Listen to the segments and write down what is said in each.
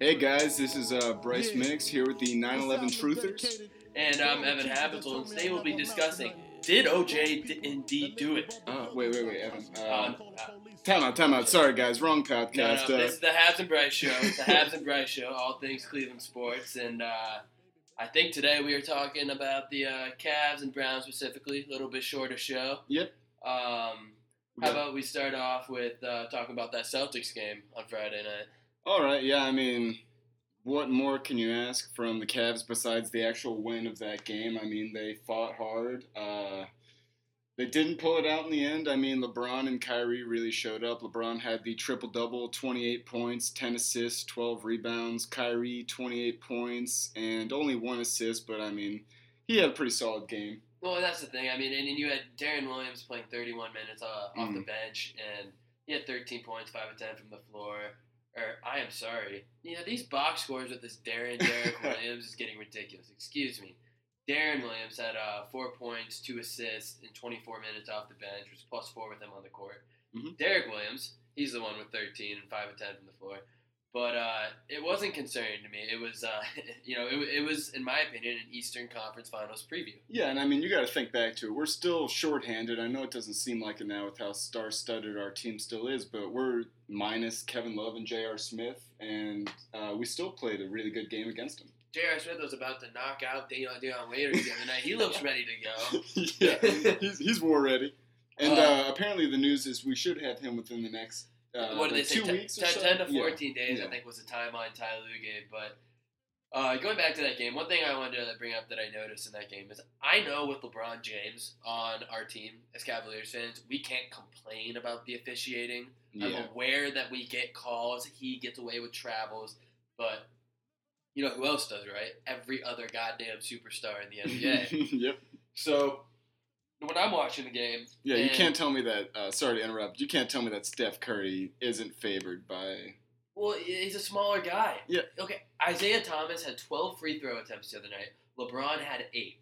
Hey guys, this is uh, Bryce Yeah. Mix here with the 9/11 Truthers. And I'm Evan Habital, and today we'll be discussing did OJ d- indeed do it? Uh, wait, wait, wait, Evan. Uh, Um, time out, time out. Sorry, guys, wrong No, no, podcast. uh, this is the Habs and Bryce show. The Habs and Bryce show, all things Cleveland sports, and uh, I think today we are talking about the uh, Cavs and Browns specifically. A little bit shorter show. Yep. Um, how about we start off with uh, talking about that Celtics game on Friday night? All right, yeah. I mean, what more can you ask from the Cavs besides the actual win of that game? I mean, they fought hard. Uh, they didn't pull it out in the end. I mean, LeBron and Kyrie really showed up. LeBron had the triple double 28 points, 10 assists, 12 rebounds. Kyrie, 28 points, and only one assist, but I mean, he had a pretty solid game. Well, that's the thing. I mean, and, and you had Darren Williams playing 31 minutes uh, off the Mhm. bench, and he had 13 points, 5 of 10 from the floor. Or, I am sorry. You know, these box scores with this Darren Derrick Williams is getting ridiculous. Excuse me. Darren Williams had uh, 4 points, 2 assists in 24 minutes off the bench, was plus 4 with him on the court. Mhm. Derrick Williams, he's the one with 13 and 5 of 10 from the floor. But uh, it wasn't concerning to me. It was, uh, you know, it, it was, in my opinion, an Eastern Conference Finals preview. Yeah, and I mean, you got to think back to it. We're still shorthanded. I know it doesn't seem like it now with how star-studded our team still is, but we're minus Kevin Love and J.R. Smith, and uh, we still played a really good game against them. J.R. Smith was about to knock out Dion, Dion Waiters the other night. He looks ready to go. yeah, he's, he's war ready. And Uh, uh, apparently, the news is we should have him within the next uh, what did they like say? two Ten- weeks or 10, so. 10 to Yeah. 14 days, Yeah. I think, was the timeline Ty Lue gave. But uh, going back to that game, one thing I wanted to bring up that I noticed in that game is I know with LeBron James on our team as Cavaliers fans, we can't complain about the officiating. I'm aware that we get calls, he gets away with travels, but you know who else does, right? Every other goddamn superstar in the NBA. yep. so when I'm watching the game, Yeah, you can't tell me that. Uh, sorry to interrupt. You can't tell me that Steph Curry isn't favored by. Well, he's a smaller guy. Yeah. Okay. Isaiah Thomas had 12 free throw attempts the other night. LeBron had eight.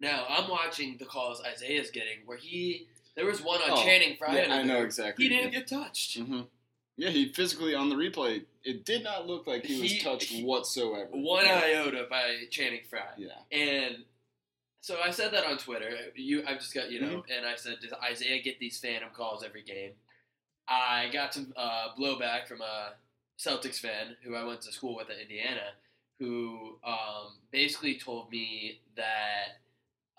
Now I'm watching the calls Isaiah's getting, where he there was one on Oh, Channing Frye. yeah, I know exactly. He didn't get touched. hmm Yeah, he physically on the replay, it did not look like he was He- touched he- whatsoever. One iota by Channing Frye. Yeah. And so I said that on Twitter. You, I've just got you know, Mm-hmm. and I said, does Isaiah get these phantom calls every game? I got some uh, blowback from a Celtics fan who I went to school with at Indiana, who um, basically told me that.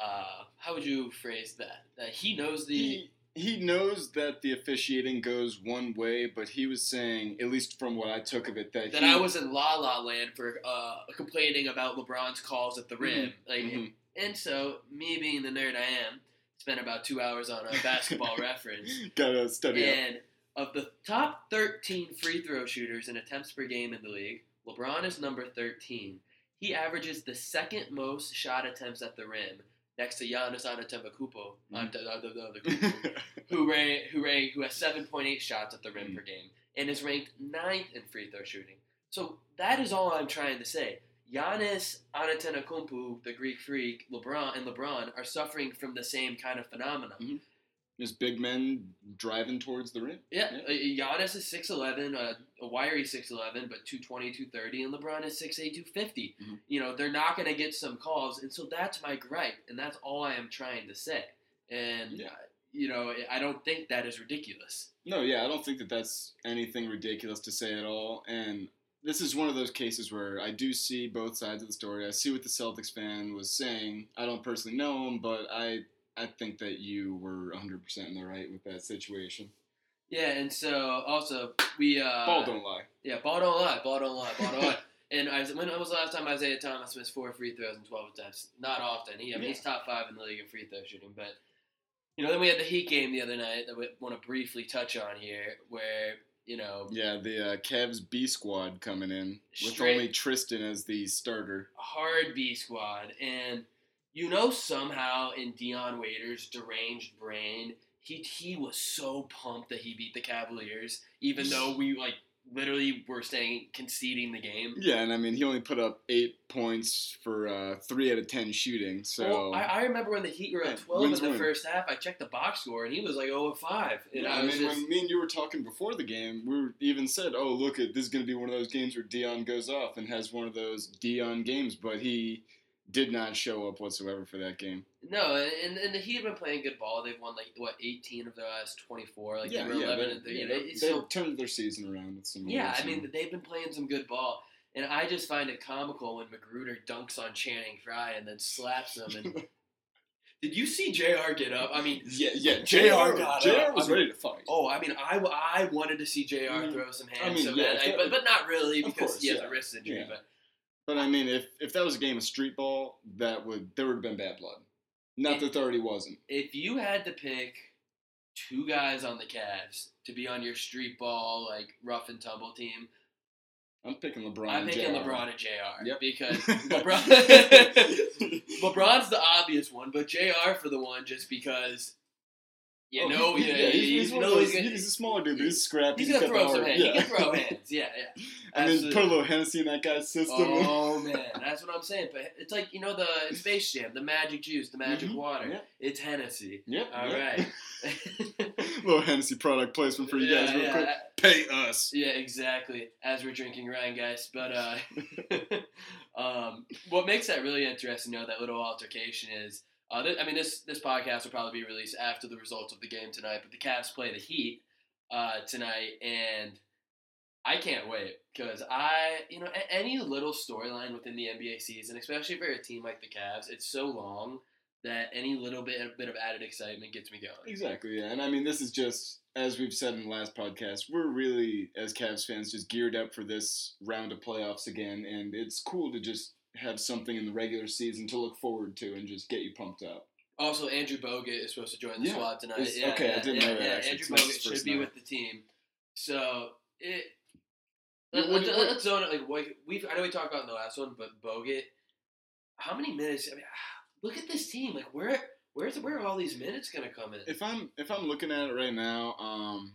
Uh, how would you phrase that? That he knows the. He he knows that the officiating goes one way, but he was saying, at least from what I took of it, that that he, I was in La La Land for uh, complaining about LeBron's calls at the rim, like, Mhm. And so me being the nerd I am, spent about two hours on a basketball reference, gotta study up. and of the top 13 free throw shooters in attempts per game in the league, LeBron is number 13. He averages the second most shot attempts at the rim, next to Giannis Antetokounmpo. Ante- the- the- the- who ran, who ran, who has 7.8 shots at the rim Mhm. per game and is ranked ninth in free throw shooting. So that is all I'm trying to say. Giannis Antetokounmpo, the Greek freak, LeBron and LeBron are suffering from the same kind of phenomenon. There's big men driving towards the rim. Yeah, uh, Giannis is 6'11", uh, a wiry 6'11", but 220, 230, and LeBron is 6'8", 250. Mhm. You know, they're not going to get some calls, and so that's my gripe, and that's all I am trying to say. And, Yeah. you know, I don't think that is ridiculous. No, yeah, I don't think that that's anything ridiculous to say at all. And this is one of those cases where I do see both sides of the story. I see what the Celtics fan was saying. I don't personally know him, but I I think that you were 100% in the right with that situation. Yeah, and so also we uh, Ball don't lie. Yeah, ball don't lie, ball don't lie, ball don't lie. And I, when was the last time Isaiah Thomas missed four free throws and twelve attempts? Not often. He, I mean, he's top five in the league in free throw shooting. But you know, then we had the Heat game the other night that we want to briefly touch on here, where you know Yeah, the uh, Cavs B squad coming in with only Tristan as the starter. A hard B squad, and you know somehow in Dion Waiters' deranged brain, he he was so pumped that he beat the Cavaliers, even though we like literally were saying conceding the game. Yeah, and I mean he only put up eight points for uh, three out of ten shooting. So Well, I, I remember when the Heat were Yeah, at 12 in the win. first half. I checked the box score and he was like 0 of 5. And Yeah, I I mean, just, when me and you were talking before the game, we were even said, "Oh, look at this is going to be one of those games where Dion goes off and has one of those Dion games," but he did not show up whatsoever for that game. no, and, and the Heat have been playing good ball. They've won like what 18 of their last 24. Like yeah, they were yeah, 11 they, and 3. yeah, you know, they, so turned their season around with some. Yeah, I mean they've been playing some good ball, and I just find it comical when McGruder dunks on Channing Frye and then slaps him. And did you see Jr. get up? I mean, yeah, yeah, JR got JR up. was I mean- ready to fight. oh, I mean, I, I wanted to see Jr. Mm. throw some hands, I mean, so yeah, bad, if but but not really because course, he has yeah. a wrist injury. But But I mean, if if that was a game of street ball, that would there would have been bad blood. Not It- that there already wasn't. if you had to pick two guys on the Cavs to be on your street ball like rough and tumble team, I'm picking LeBron. I'm picking JR. LeBron and Jr. Yep. because LeBron. LeBron's the obvious one, but JR for the one just because you Oh, know, he- yeah, yeah, he's, he's those- he's he's a smaller dude, but he's scrappy. he's gonna throw the some hands. Yeah. He can throw hands. Yeah, yeah. and then put a little Hennessy in that guy's system. Oh man, that's what I'm saying. But it's like you know the Space Jam, the magic juice, the magic Mhm, water. yeah. It's Hennessy. Yep. All yep. right. little Hennessy product placement for you guys, real yeah, quick. Pay us. Yeah, exactly. As we're drinking Ryan, guys. But uh, um, what makes that really interesting, you know, that little altercation is, uh, th- I mean, this this podcast will probably be released after the results of the game tonight. But the Cavs play the Heat uh, tonight, and I can't wait because I, you know, a- any little storyline within the NBA season, especially for a team like the Cavs, it's so long that any little bit bit of added excitement gets me going. Exactly, yeah. And I mean, this is just, as we've said in the last podcast, we're really, as Cavs fans, just geared up for this round of playoffs again. And it's cool to just have something in the regular season to look forward to and just get you pumped up. Also, Andrew Bogut is supposed to join the Yeah. squad tonight. Yeah, okay, I yeah, didn't yeah, know that, yeah. actually. Andrew It's Bogut should be night. with the team. So it. Let, us what- zone it. Like we've, I know we talked about in the last one, but Bogut. How many minutes? I mean, look at this team. Like where, where's where are all these minutes gonna come in? If I'm if I'm looking at it right now, um,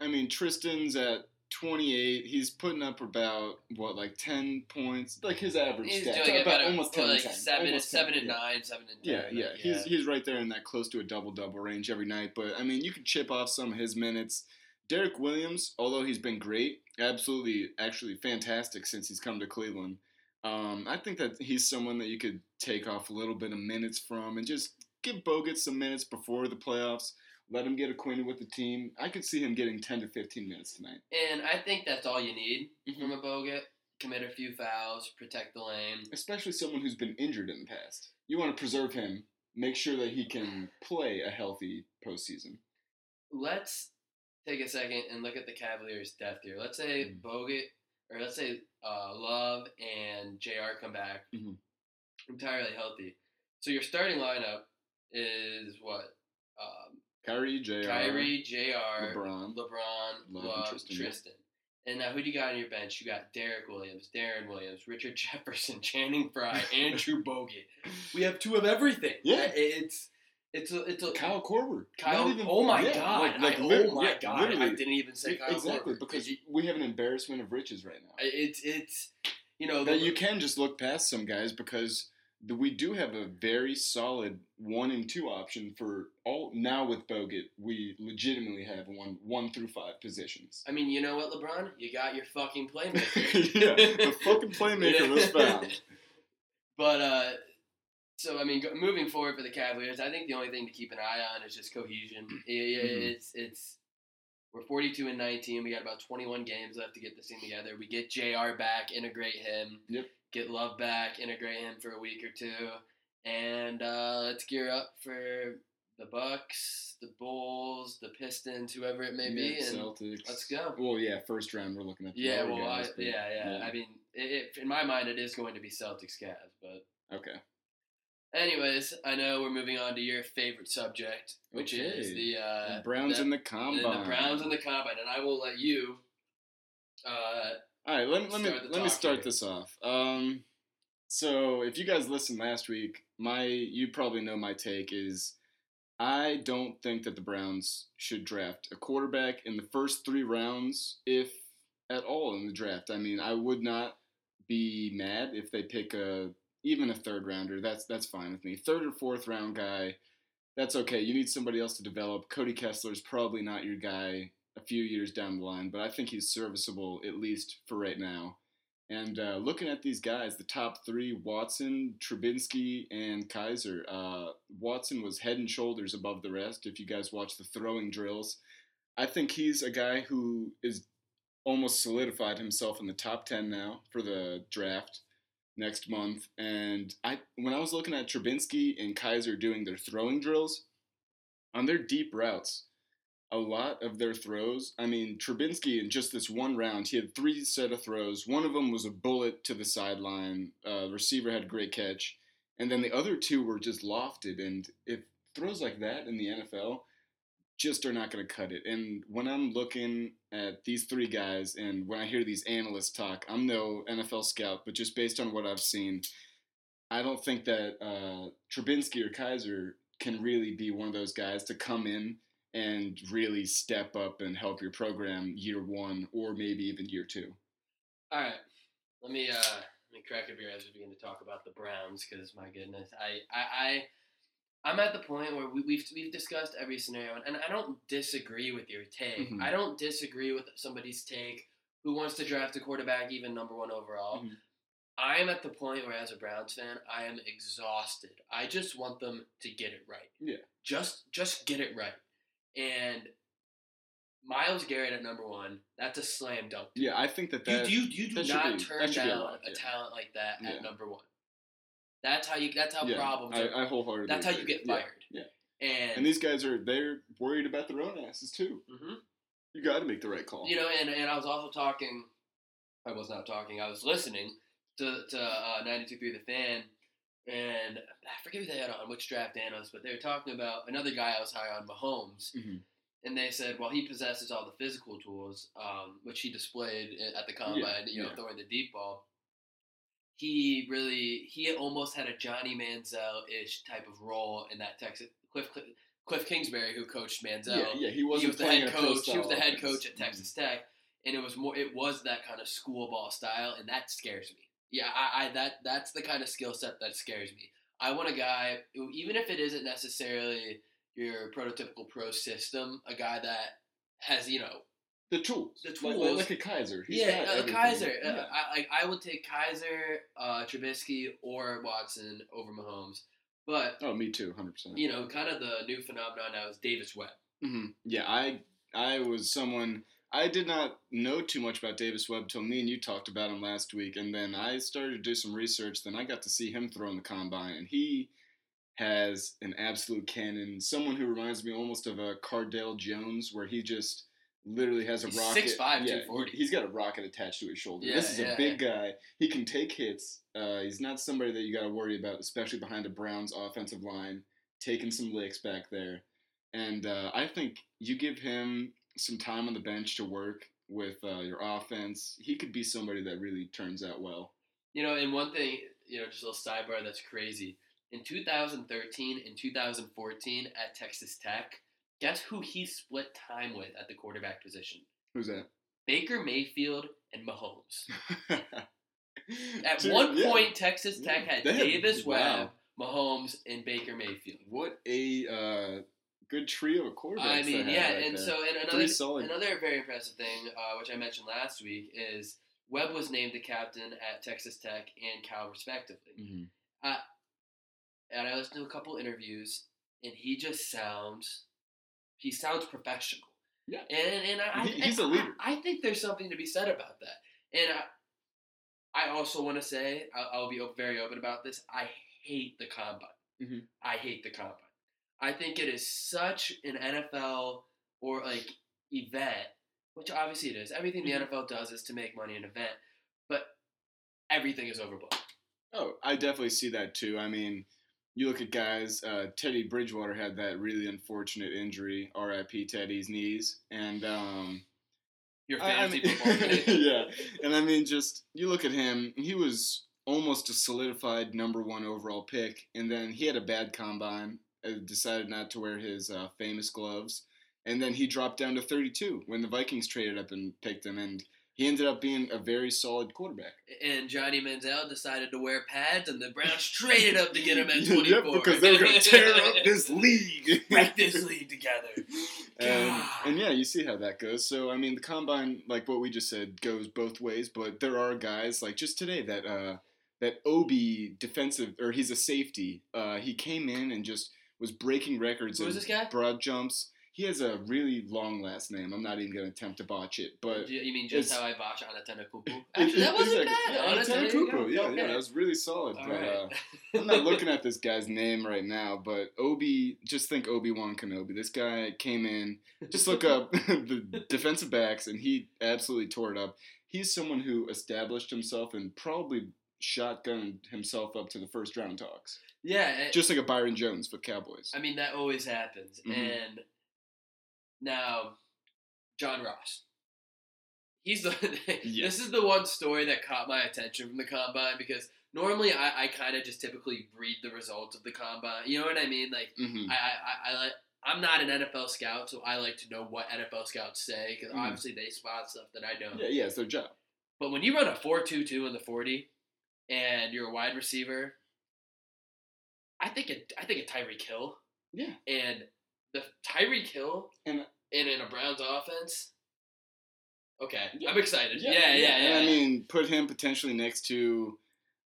I mean Tristan's at 28. He's putting up about what like 10 points, like his average He's stats, doing about about almost 10, like 10, seven, almost seven and yeah. nine, seven and Yeah, ten. yeah, he's he's right there in that close to a double double range every night. But I mean, you can chip off some of his minutes. Derrick Williams, although he's been great, absolutely, actually fantastic since he's come to Cleveland. Um, I think that he's someone that you could take off a little bit of minutes from and just give Bogut some minutes before the playoffs. Let him get acquainted with the team. I could see him getting 10 to 15 minutes tonight. and I think that's all you need Mhm. from a Bogut. Commit a few fouls, protect the lane. Especially someone who's been injured in the past. You want to preserve him, make sure that he can play a healthy postseason. let's take a second and look at the Cavaliers' depth here. Let's say Mm. Bogut, or let's say uh, Love and Jr. come back Mhm. entirely healthy. So your starting lineup is what? Um, Kyrie, JR, Kyrie, Jr., LeBron. LeBron, Love Love, and Tristan. Tristan. And now who do you got on your bench? You got Derrick Williams, Darren Williams, Richard Jefferson, Channing Frye, Andrew Bogut. We have two of everything. Yeah. It's it's a it's a Kyle Korver. Kyle. Even- oh my yeah, god! like- like I, oh my yeah, god! I didn't even say Kyle exactly Korver. because You- we have an embarrassment of riches right now. it's it's you know that the- you can just look past some guys because we do have a very solid one and two option for all. Now with Bogut, we legitimately have one one through five positions. I mean, you know what, LeBron? You got your fucking playmaker. yeah, the fucking playmaker was found. But uh, so I mean, go, moving forward for the Cavaliers, I think the only thing to keep an eye on is just cohesion. Yeah, yeah, Mhm. it's it's we're 42 and 19. We got about 21 games left to get this thing together. We get Jr. back, integrate him. Yep. Get Love back, integrate him for a week or two, and uh, let's gear up for the Bucks, the Bulls, the Pistons, whoever it may be, Yeah, and Celtics. let's go. Well, yeah, first round we're looking at. The Yeah, well, I, guys, but- yeah, yeah, I mean, it, it, in my mind, it is going to be Celtics Cavs. But, okay. Anyways, I know we're moving on to your favorite subject, which is the, uh, the Browns the, in the and combine. the Browns and the combine, and I will let you. Uh, All right, let, me- let me let me start this off. Um, so if you guys listened last week, my you probably know my take is I don't think that the Browns should draft a quarterback in the first three rounds if at all in the draft. I mean, I would not be mad if they pick a even a third rounder. That's that's fine with me. Third or fourth round guy, that's okay. You need somebody else to develop. Cody Kessler is probably not your guy a few years down the line, but I think he's serviceable at least for right now. And uh, looking at these guys, the top three Watson, Trubinsky, and Kizer. Uh, Watson was head and shoulders above the rest. If you guys watch the throwing drills, I think he's a guy who is almost solidified himself in the top 10 now for the draft next month. And I, when I was looking at Trubinsky and Kizer doing their throwing drills, on their deep routes, a lot of their throws. I mean, Trubinsky in just this one round, he had three set of throws. One of them was a bullet to the sideline. Uh, receiver had a great catch, and then the other two were just lofted. And if throws like that in the NFL just are not going to cut it. And when I'm looking at these three guys, and when I hear these analysts talk, I'm no NFL scout, but just based on what I've seen, I don't think that uh, Trubinsky or Kizer can really be one of those guys to come in and really step up and help your program year one or maybe even year two. All right, let me uh, let me crack a beer as we begin to talk about the Browns because my goodness, I I. I I'm at the point where we, we've we've discussed every scenario, and I don't disagree with your take. Mhm. I don't disagree with somebody's take who wants to draft a quarterback even number one overall. Mhm. I'm at the point where, as a Browns fan, I am exhausted. I just want them to get it right. Yeah. Just just get it right. And Myles Garrett at number one, that's a slam dunk. Yeah, I think that You, that you, you do that not be- turn that down a yeah. talent like that Yeah. at number one. That's how you. That's how yeah, problems. I, are, I wholeheartedly. that's how you get fired. Yeah, And, and these guys are they're worried about their own asses too. Mhm. You got to make the right call. you know, and, and I was also talking. I was not talking. I was listening to to uh, 92.3 The Fan, and I forget who they had on, which draft analyst, but they were talking about another guy I was high on, Mahomes. Mhm. And they said, well, he possesses all the physical tools, um, which he displayed at the combine, you know, yeah. throwing the deep ball. He really, he almost had a Johnny Manziel-ish type of role in that Texas. Cliff, Cliff, Kingsbury, who coached Manziel, yeah, yeah, he he wasn't was the head coach. He was the head coach at mm-hmm. Texas Tech, and it was more. It was that kind of school ball style, and that scares me. Yeah, I, I that that's the kind of skill set that scares me. I want a guy, even if it isn't necessarily your prototypical pro system, a guy that has you know The tools. The Like- tools. Like, a Kizer. He's yeah, got uh, everything. Kizer. Uh, I like I would take Kizer, uh, Trubisky, or Watson over Mahomes, but Oh, me too, hundred percent. you know, kind of the new phenomenon now is Davis Webb. Mm-hmm. Yeah, I I was someone I did not know too much about Davis Webb till me and you talked about him last week, and then I started to do some research. Then I got to see him throw in the combine, and he has an absolute cannon. Someone who reminds me almost of a Cardale Jones, where he just literally has a He's rocket. 6'5", yeah, 240. he- He's got a rocket attached to his shoulder. Yeah, this is yeah, a big guy. He can take hits. Uh, he's not somebody that you got to worry about, especially behind the Browns' offensive line, taking some licks back there. And uh, I think you give him some time on the bench to work with uh, your offense. He could be somebody that really turns out well. You know, and one thing, you know, just a little sidebar that's crazy. In 2013 and 2014 at Texas Tech, guess who he split time with at the quarterback position? Who's that? Baker Mayfield and Mahomes. At Dude, one yeah. point, Texas Tech Yeah, had they had- Davis wow. Webb, Mahomes, and Baker Mayfield. What a uh, good trio of quarterbacks. I mean, yeah, right and there. so and another another very impressive thing, uh, which I mentioned last week, is Webb was named the captain at Texas Tech and Cal respectively. Mhm. and I listened to a couple interviews, and he just sounds he sounds professional. Yeah. and and I, He- I- he's a I- leader. I, think there's something to be said about that, and I I also want to say I'll, I'll be very open about this. I hate the combine. Mhm. I hate the combine. I think it is such an NFL or like event, which obviously it is. Everything Mhm. the NFL does is to make money an event, but everything is overbooked. Oh, I definitely see that too. I mean, you look at guys. Uh, Teddy Bridgewater had that really unfortunate injury. R.I.P. Teddy's knees, and um, Your I- I mean- football yeah, and I mean, just you look at him. He was almost a solidified number one overall pick, and then he had a bad combine. uh, Decided not to wear his uh, famous gloves, and then he dropped down to 32 when the Vikings traded up and picked him. And he ended up being a very solid quarterback. And Johnny Manziel decided to wear pads, and the Browns traded up to get him at 24. yep, because they were going to tear up this league. Break this league together. And, and yeah, you see how that goes. So I mean, the combine, like what we just said, goes both ways. But there are guys like just today that uh, that Obi defensive or he's a safety. Uh, he came in and just was breaking records. Who of is this guy? Broad jumps. He has a really long last name. I'm not even going to attempt to botch it, but you, you mean just how I botch Anatena Kupu? It- Actually, that wasn't exactly. bad. Yeah, Honestly, Anatana there you Kupo. go. Yeah, Okay. yeah, that was really solid. All but right. uh, I'm not looking at this guy's name right now, but Obi, just think Obi Wan Kenobi. This guy came in, just look up the defensive backs, and he absolutely tore it up. He's someone who established himself and probably shotgunned himself up to the first round talks, yeah, it- just like a Byron Jones for Cowboys. I mean that always happens. Mhm. And now, John Ross. He's the. Yeah. This is the one story that caught my attention from the combine because normally I, I kind of just typically read the results of the combine. You know what I mean? Like hmm I, I, I, I like. I'm not an NFL scout, so I like to know what NFL scouts say because Mhm. obviously they spot stuff that I don't. Yeah, yeah, it's their job. But when you run a 4-2-2 in the 40 and you're a wide receiver, I think a, I think a Tyreek Hill. Yeah. And the Tyreek Hill And- and in a Browns offense. Okay, Yeah. I'm excited. Yeah, yeah, yeah. And I mean, put him potentially next to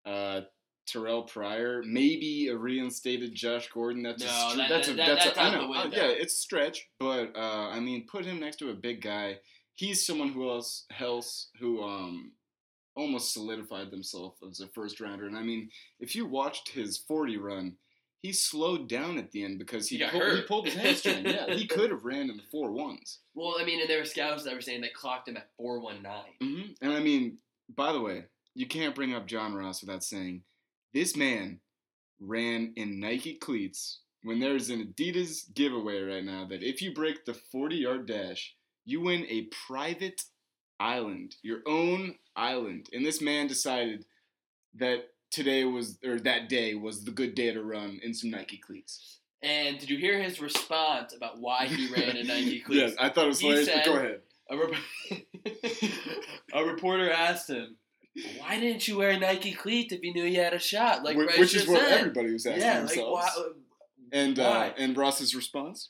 uh, Terrelle Pryor, maybe a reinstated Josh Gordon. That's a No, stre- that- that's a that- that's, that's a, I know, uh, yeah, it's stretch, but uh, I mean, put him next to a big guy. He's someone who else else who um almost solidified themselves as a first rounder. And I mean, if you watched his forty run. He slowed down at the end because he, He got pulled, he pulled his hamstring. yeah, he could have ran in the four ones. well, I mean, and there were scouts that were saying they clocked him at 419. hmm And I mean, by the way, you can't bring up John Ross without saying this man ran in Nike cleats when there's an Adidas giveaway right now that if you break the 40 yard dash, you win a private island, your own island. And this man decided that today was, or that day was the good day to run in some Nike cleats. And did you hear his response about why he ran in Nike cleats? yes, I thought it was He hilarious, but said- go ahead. A, a reporter asked him, "Why didn't you wear Nike cleats if you knew you had a shot?" Like Wh- Which is what said. everybody was asking yeah, like themselves. why? uh, and, uh, and Ross's response?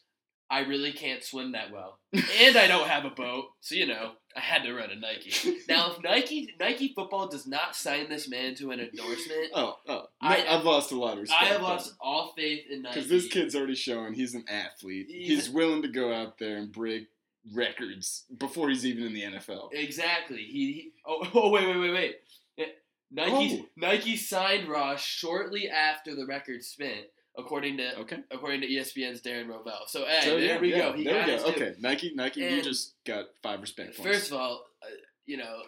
I really can't swim that well, and I don't have a boat, so you know I had to run a Nike. Now, if Nike Nike football does not sign this man to an endorsement, Oh, oh. I- have lost a lot of respect. I have lost all faith in Nike. Because this kid's already showing he's an athlete. He's- He's willing to go out there and break records before he's even in the NFL. Exactly. He, he oh, oh wait wait wait wait. Nike Oh. Nike signed Ross shortly after the record spent, according to Okay. according to ESPN's Darren Rovell. So hey, So, there yeah, we yeah, go. He there we go. Okay, Nike, Nike, you just got five respect points. First of all, uh, you know,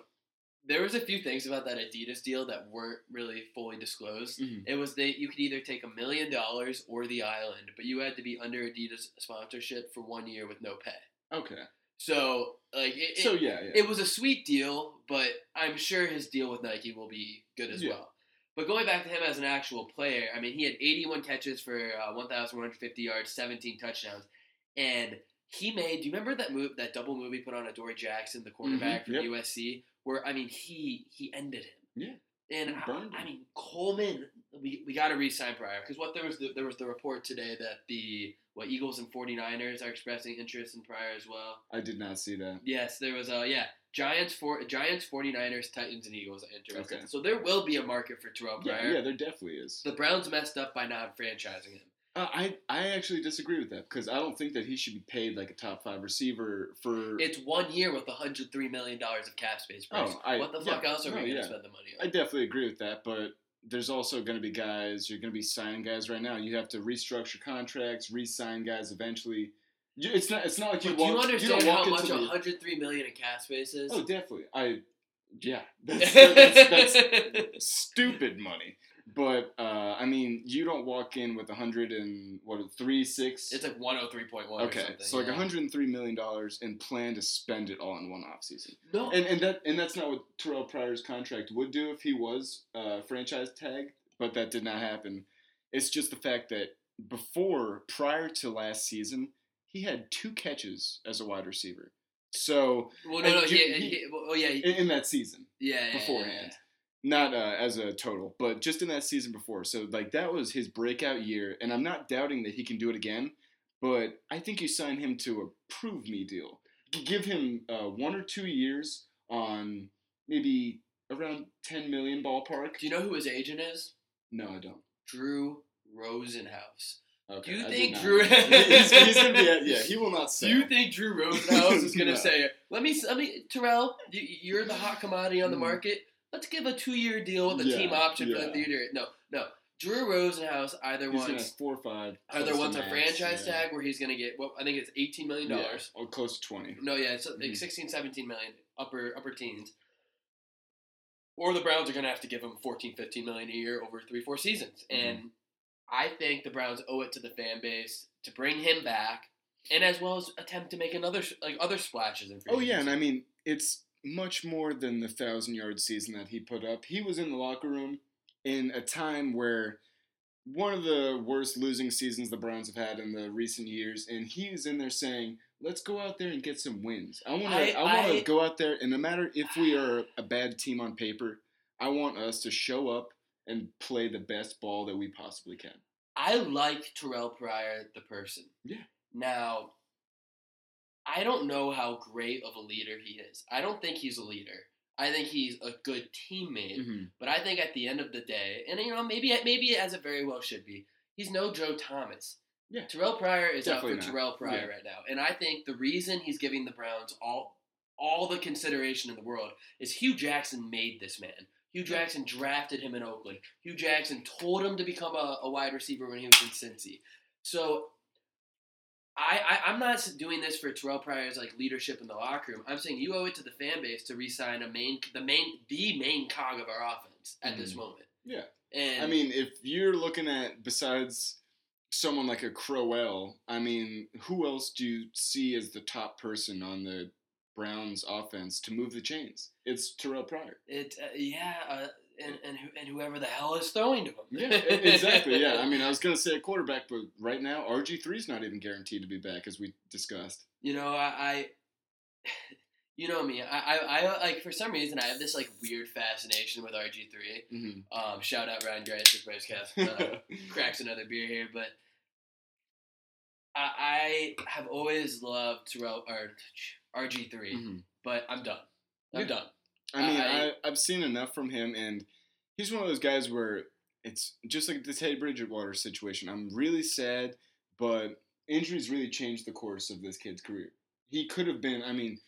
there was a few things about that Adidas deal that weren't really fully disclosed. Mhm. It was that you could either take a million dollars or the island, but you had to be under Adidas sponsorship for one year with no pay. okay. So like it, So yeah, yeah. it was a sweet deal, but I'm sure his deal with Nike will be good as Yeah. well. But going back to him as an actual player, I mean, he had 81 catches for uh, 1,150 yards, 17 touchdowns, and he made. Do you remember that move, that double move he put on Adoree Jackson, the quarterback Mhm, from yep. USC? Where I mean, he he ended him. Yeah. And I. I mean, Coleman, we, we got to re-sign Pryor because what there was the, there was the report today that the what Eagles and 49ers are expressing interest in Pryor as well. I did not see that. Yes, there was a yeah. Giants for Giants, 49ers, Titans, and Eagles are interested. Okay. So there will be a market for Terrelle Yeah, Pryor. yeah, there definitely is. The Browns messed up by not franchising him. Uh, I I actually disagree with that because I don't think that he should be paid like a top five receiver for. It's one year with 103 million dollars of cap space. Bryce. Oh, I- what the yeah, fuck else are no, we gonna yeah. spend the money I definitely agree with that, but there's also going to be guys. You're going to be signing guys right now. You have to restructure contracts, re-sign guys eventually. You, it's not. It's not like you But do you understand don't how much into 103 million in cap space is? Oh, definitely. I. Yeah, that's, that's, that's stupid money. But uh, I mean, you don't walk in with a hundred and what three six. it's like 103.1 okay, something. so like yeah. 103 million dollars and plan to spend it all in one off season. No, And and that and that's not what Terrelle Pryor's contract would do if he was uh, franchise tagged, but that did not happen. It's just the fact that before prior to last season, he had two catches as a wide receiver. So Well, no, no, he, he- he, oh yeah, in, in that season, yeah, yeah, yeah, beforehand. yeah. Not uh, as a total, but just in that season before. So like that was his breakout year, and I'm not doubting that he can do it again. But I think you sign him to a prove me deal. Give him uh, one or two years on maybe around 10 million ballpark. Do you know who his agent is? No, I don't. Drew Rosenhaus. Okay. Do you I think Drew- he's, he's gonna be at, yeah, he will not Do sell. you think Drew Rosenhaus is going to No. say, "Let me, let me, Terrelle, you, you're the hot commodity on the Mm. market. Let's give a two-year deal with a Yeah, team option for yeah. the theater." No, no. Drew Rosenhaus either He's gonna wants four or five. either close to wants a max, franchise yeah. tag where he's going to get what I think it's 18 million Yeah, dollars. or close to 20. No, yeah, it's like Mhm. 16, 17 million, upper upper teens. Or the Browns are going to have to give him 14, 15 million a year over three, four seasons. Mhm. And I think the Browns owe it to the fan base to bring him back, and as well as attempt to make another like other splashes in free Oh yeah, and. I mean it's much more than the thousand yard season that he put up. He was in the locker room in a time where one of the worst losing seasons the Browns have had in the recent years, and he was in there saying, "Let's go out there and get some wins. I want to. I, want I- to go out there, and no matter if we are a bad team on paper, I want us to show up and play the best ball that we possibly can." I like Terrelle Pryor, the person. Yeah. Now, I don't know how great of a leader he is. I don't think he's a leader. I think he's a good teammate. Mhm. But I think at the end of the day, and you know, maybe maybe as it very well should be, he's no Joe Thomas. Yeah. Terrelle Pryor is out for not. Terrelle Pryor Yeah. right now, and I think the reason he's giving the Browns all all the consideration in the world is Hue Jackson made this man. Hue Jackson drafted him in Oakland. Hue Jackson told him to become a, a wide receiver when he was in Cincy. So. I, I, I'm not doing this for Terrelle Pryor's like leadership in the locker room. I'm saying you owe it to the fan base to re-sign a main, the main, the main cog of our offense at this Mhm. moment. Yeah. And I mean, if you're looking at besides someone like a Crowell, I mean, who else do you see as the top person on the Browns offense to move the chains? It's Terrelle Pryor. it, uh, yeah, uh, and and, and whoever the hell is throwing to him. Yeah, exactly. Yeah, I mean, I was gonna say a quarterback, but right now RG 3s not even guaranteed to be back, as we discussed. you know, I, I you know me. I, I, I like for some reason I have this like weird fascination with RG three. Mm-hmm. Um, shout out Ryan the Price Cast. Uh, cracks another beer here, but I, I have always loved Terrelle or RG 3 Mhm. but I'm done. I'm Yeah. done. I mean, I- I, I've seen enough from him, and he's one of those guys where it's just like the Teddy Bridgewater situation. I'm really sad, but injuries really changed the course of this kid's career. He could have been. I mean,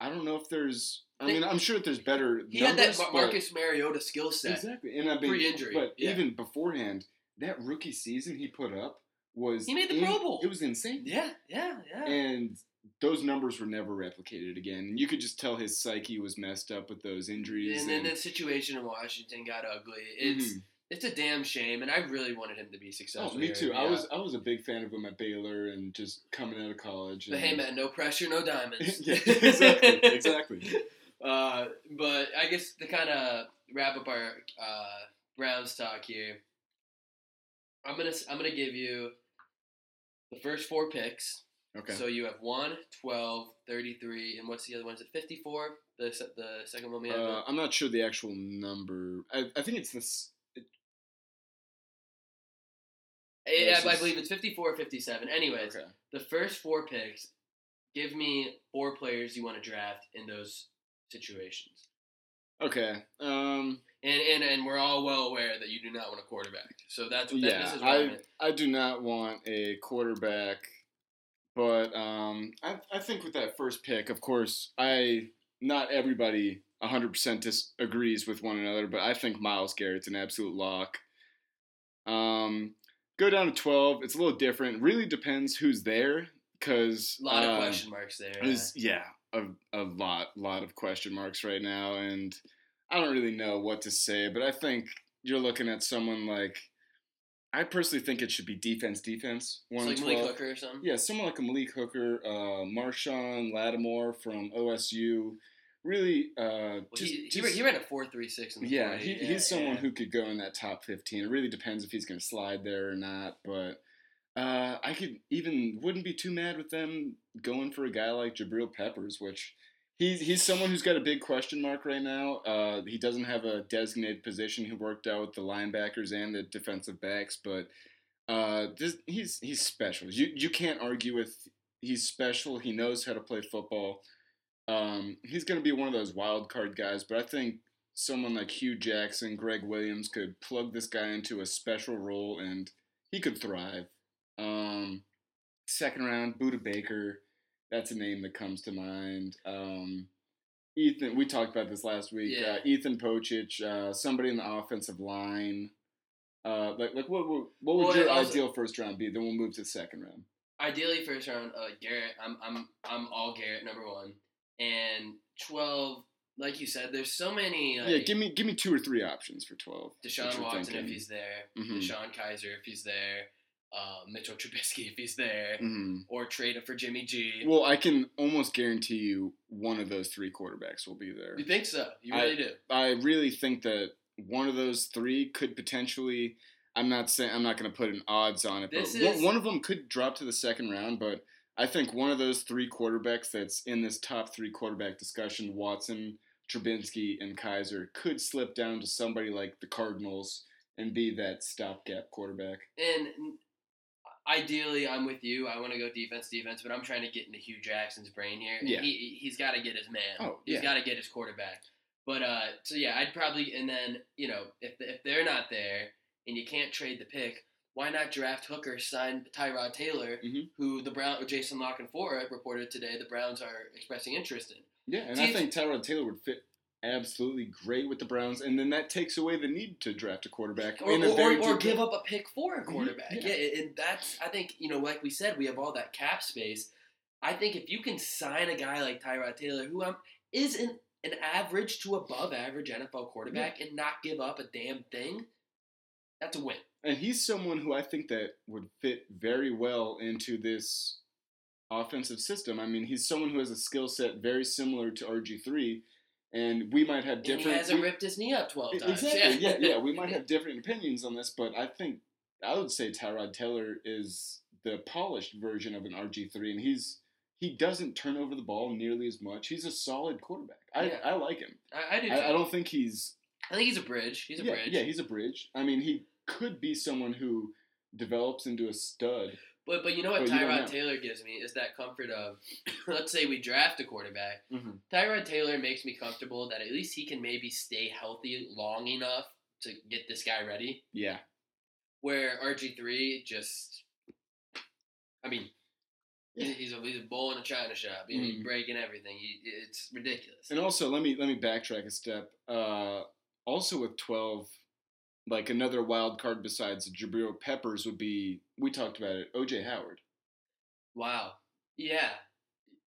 I don't know if there's. I Think- mean, I'm sure that there's better. He had that numbers, Mar- but- Marcus Mariota skill set. exactly, and I mean, pre-injury, But yeah. even beforehand, that rookie season he put up was He made the Pro Bowl. It was insane. Yeah, yeah, yeah. And those numbers were never replicated again. You could just tell his psyche was messed up with those injuries. and then the situation in Washington got ugly. Mm-hmm. It's it's a damn shame, and I really wanted him to be successful. Oh, me here, too. I was I was a big fan of him at Baylor and just coming out of college. But and- hey, man, no pressure, no diamonds. yeah, exactly, exactly. Uh, but I guess to kind of wrap up our uh, Browns talk here, I'm gonna I'm gonna give you the first four picks. Okay. So you have 1, 12, 33, and what's the other one? Is it 54? The se- the second one we have. uh, I'm not sure the actual number. I, I think it's this. It, yeah, this I believe it's 54 or 57. Anyways, okay. the first four picks, give me four players you want to draft in those situations. Okay. Um. And, and and we're all well aware that you do not want a quarterback. So that's what that, Yeah. I I. I do not want a quarterback, but um. I I think with that first pick, of course, I not everybody 100% disagrees with one another, but I think Myles Garrett's an absolute lock. Um, go down to 12. It's a little different. Really depends who's there, because A lot of question marks there. There's yeah, a, a lot lot of question marks right now, and I don't really know what to say. But I think you're looking at someone like I personally think it should be defense defense one like and Malik twelve. Hooker or something. Yeah, someone like a Malik Hooker, uh, Marshon Lattimore from OSU. Really, uh, Well, just, he, just- ran, he ran a four three six in the yeah, 40. he, yeah, he's someone yeah. who could go in that top 15. It really depends if he's going to slide there or not. But Uh, I could even wouldn't be too mad with them going for a guy like Jabril Peppers, which he's he's someone who's got a big question mark right now. Uh, he doesn't have a designated position. He worked out with the linebackers and the defensive backs, but uh, this, he's he's special. You you can't argue with he's special. He knows how to play football. Um, he's going to be one of those wild card guys, but I think someone like Hue Jackson, Gregg Williams could plug this guy into a special role and he could thrive. Um, second round, Budda Baker, that's a name that comes to mind. Um, Ethan, we talked about this last week. Yeah. Uh, Ethan Pocic, uh, somebody in the offensive line. Uh, like, like what, would- what would Well, your also- ideal first round be? Then we'll move to the second round. Ideally, first round, uh, Garrett. I'm I'm I'm all Garrett number one, and twelve. Like you said, there's so many. Like, yeah, give me give me two or three options for twelve. Deshaun Watson if he's there, Mhm. DeShone Kizer if he's there, uh, Mitchell Trubisky if he's there, Mhm. or trade it for Jimmy G. Well, I can almost guarantee you one of those three quarterbacks will be there. you think so? You I- really do? I really think that one of those three could potentially. I'm not saying I'm not going to put an odds on it, This but one, is- one of them could drop to the second round. But I think one of those three quarterbacks that's in this top three quarterback discussion, Watson, Trubinsky, and Kizer, could slip down to somebody like the Cardinals and be that stopgap quarterback. And ideally, I'm with you. I want to go defense, defense, but I'm trying to get into Hue Jackson's brain here. And Yeah. He he's got to get his man. Oh, He's yeah. got to get his quarterback. But uh, so yeah, I'd probably and then you know if if they're not there and you can't trade the pick, why not draft Hooker, sign Tyrod Taylor, Mhm. who the Brown Jason La Canfora reported today the Browns are expressing interest in. Yeah, and I think Tyrod Taylor would fit absolutely great with the Browns, and then that takes away the need to draft a quarterback or, a or, or give up a pick for a quarterback. yeah. yeah. and that's I think you know, like we said, we have all that cap space. I think if you can sign a guy like Tyrod Taylor, who um, is an an average to above average NFL quarterback, and not give up a damn thing, that's a win. And he's someone who I think that would fit very well into this offensive system. I mean, he's someone who has a skill set very similar to RG3, and we might have And he different. hasn't we- ripped his knee up twelve times. Exactly. Yeah, yeah. We might have different opinions on this, but I think I would say Tyrod Taylor is the polished version of an RG3, and he's he doesn't turn over the ball nearly as much. He's a solid quarterback. I, Yeah. I like him. I, I do. Too. I, I don't think he's I think he's a bridge. He's a yeah, bridge. Yeah, he's a bridge. I mean, he could be someone who develops into a stud. But but you know what But you know. Tyrod Taylor gives me is that comfort of let's say we draft a quarterback. Mhm. Tyrod Taylor makes me comfortable that at least he can maybe stay healthy long enough to get this guy ready. Yeah, Where RG three just, I mean, Yeah. he's a he's a bull in a china shop. He's Mhm. breaking everything. He, it's ridiculous. and also let me let me backtrack a step. Uh, also with twelve, like another wild card besides Jabril Peppers would be we talked about it. OJ Howard. Wow. Yeah.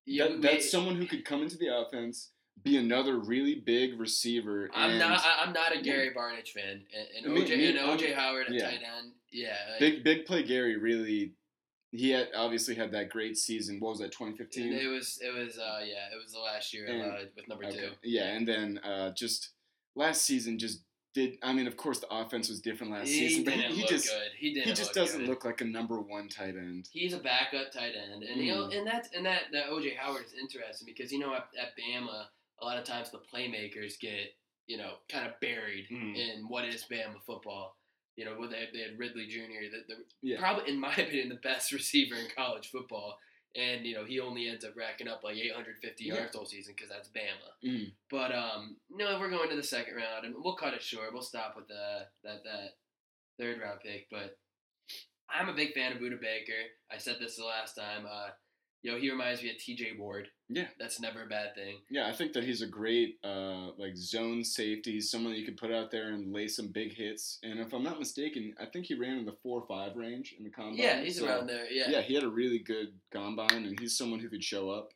Yeah, that, that's someone who could come into the offense, be another really big receiver. I'm not. I'm not a. Gary Barnidge fan, and, and Me- OJ me- and OJ Howard at yeah. tight end. Yeah, big big play Gary really. He had obviously had that great season. What was that? 2015. It was. It was. Uh, yeah, it was the last year And- uh, with number Okay. two. Yeah, and then uh, just last season just did. I mean, of course, the offense was different last He season, but he, just good. He didn't. he just look doesn't good. look like a number one tight end. He's a backup tight end, and you know, Mm. and that's and that that OJ Howard is interesting because you know at, at Bama, a lot of times the playmakers get you know kind of buried Mm. in what is Bama football. You know, where they, they had Ridley Jr., the, the Yeah. probably in my opinion the best receiver in college football, and you know he only ends up racking up like 850 Yeah. yards all season because that's Bama. Mm. But um, no, we're going to the second round, and we'll cut it short. We'll stop with the that that third round pick. But I'm a big fan of Budda Baker. I said this the last time. Uh, yo, he reminds me of T.J. Ward. Yeah. that's never a bad thing. Yeah, I think that he's a great uh, like zone safety. He's someone that you could put out there and lay some big hits. And if I'm not mistaken, I think he ran in the four or five range in the combine. yeah, he's so- around there. Yeah. Yeah, he had a really good combine, and he's someone who could show up.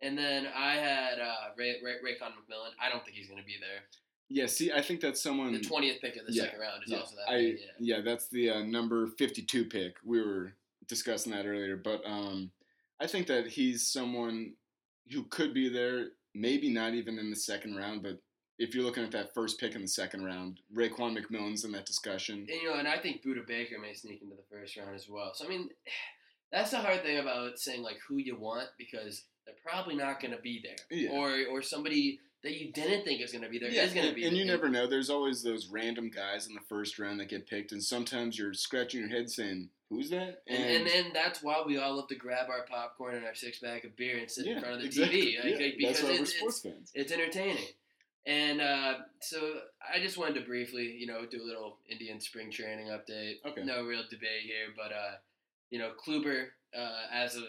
And then I had uh, Ray, Ray, Raekwon McMillan. I don't think he's going to be there. Yeah, see, I think that's someone. The twentieth pick of the yeah, second round is yeah, also that. I, yeah. yeah, that's the uh, number 52 pick. We were discussing that earlier, but um, I think that he's someone who could be there, maybe not even in the second round, but if you're looking at that first pick in the second round, Raekwon McMillan's in that discussion. And, you know, and I think Budda Baker may sneak into the first round as well. So I mean, that's the hard thing about saying like who you want because they're probably not going to be there, Yeah. or or somebody that you didn't think is going to be there is Yeah, going to and, be. and there. you never know. There's always those random guys in the first round that get picked, and sometimes you're scratching your head saying, "Who's that?" And, and and that's why we all love to grab our popcorn and our six pack of beer and sit in front of the exactly. TV, like, Yeah, like, because that's why we're it's, sports it's, fans. it's entertaining. And uh, so I just wanted to briefly, you know, do a little Indian spring training update. Okay. No real debate here, but uh, you know, Kluber, uh, as of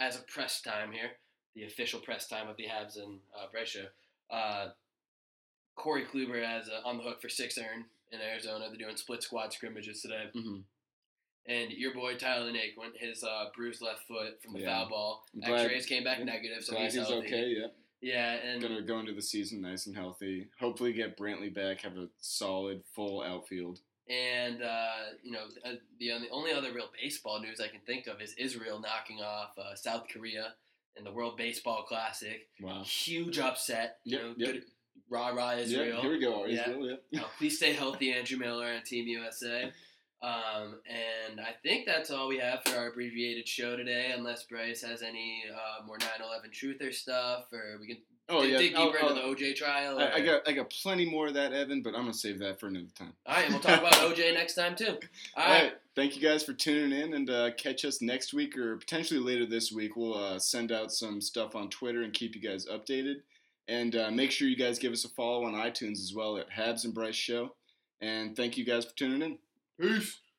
as of press time here, the official press time of the Habs and uh, show, uh, Corey Kluber has uh, on the hook for six earn in Arizona. They're doing split squad scrimmages today. hmm And your boy Tyler Naquin, his uh, bruised left foot from the Yeah. foul ball. X-rays came back yeah, negative, so he's, he's okay. Yeah, Yeah, and gonna go into the season nice and healthy. Hopefully, get Brantley back. Have a solid full outfield. and uh, you know uh, the only, other real baseball news I can think of is Israel knocking off uh, South Korea in the World Baseball Classic. Wow. Huge upset. You Yep, know, yep. good rah rah Israel. Yeah, here we go. Israel. Yeah. Uh, please stay healthy, Andrew Miller and Team USA. Um, and I think that's all we have for our abbreviated show today, unless Bryce has any uh, more 9/11 truther stuff, or we can Oh dig, yeah. dig I'll- deeper into I'll- the OJ trial. I, I got I got plenty more of that, Evan, but I'm gonna save that for another time. All right, and we'll talk about OJ next time too. All All right. right. Thank you guys for tuning in and uh, catch us next week or potentially later this week. We'll uh, send out some stuff on Twitter and keep you guys updated. And uh, make sure you guys give us a follow on iTunes as well at Habs and Bryce Show. And thank you guys for tuning in. É isso.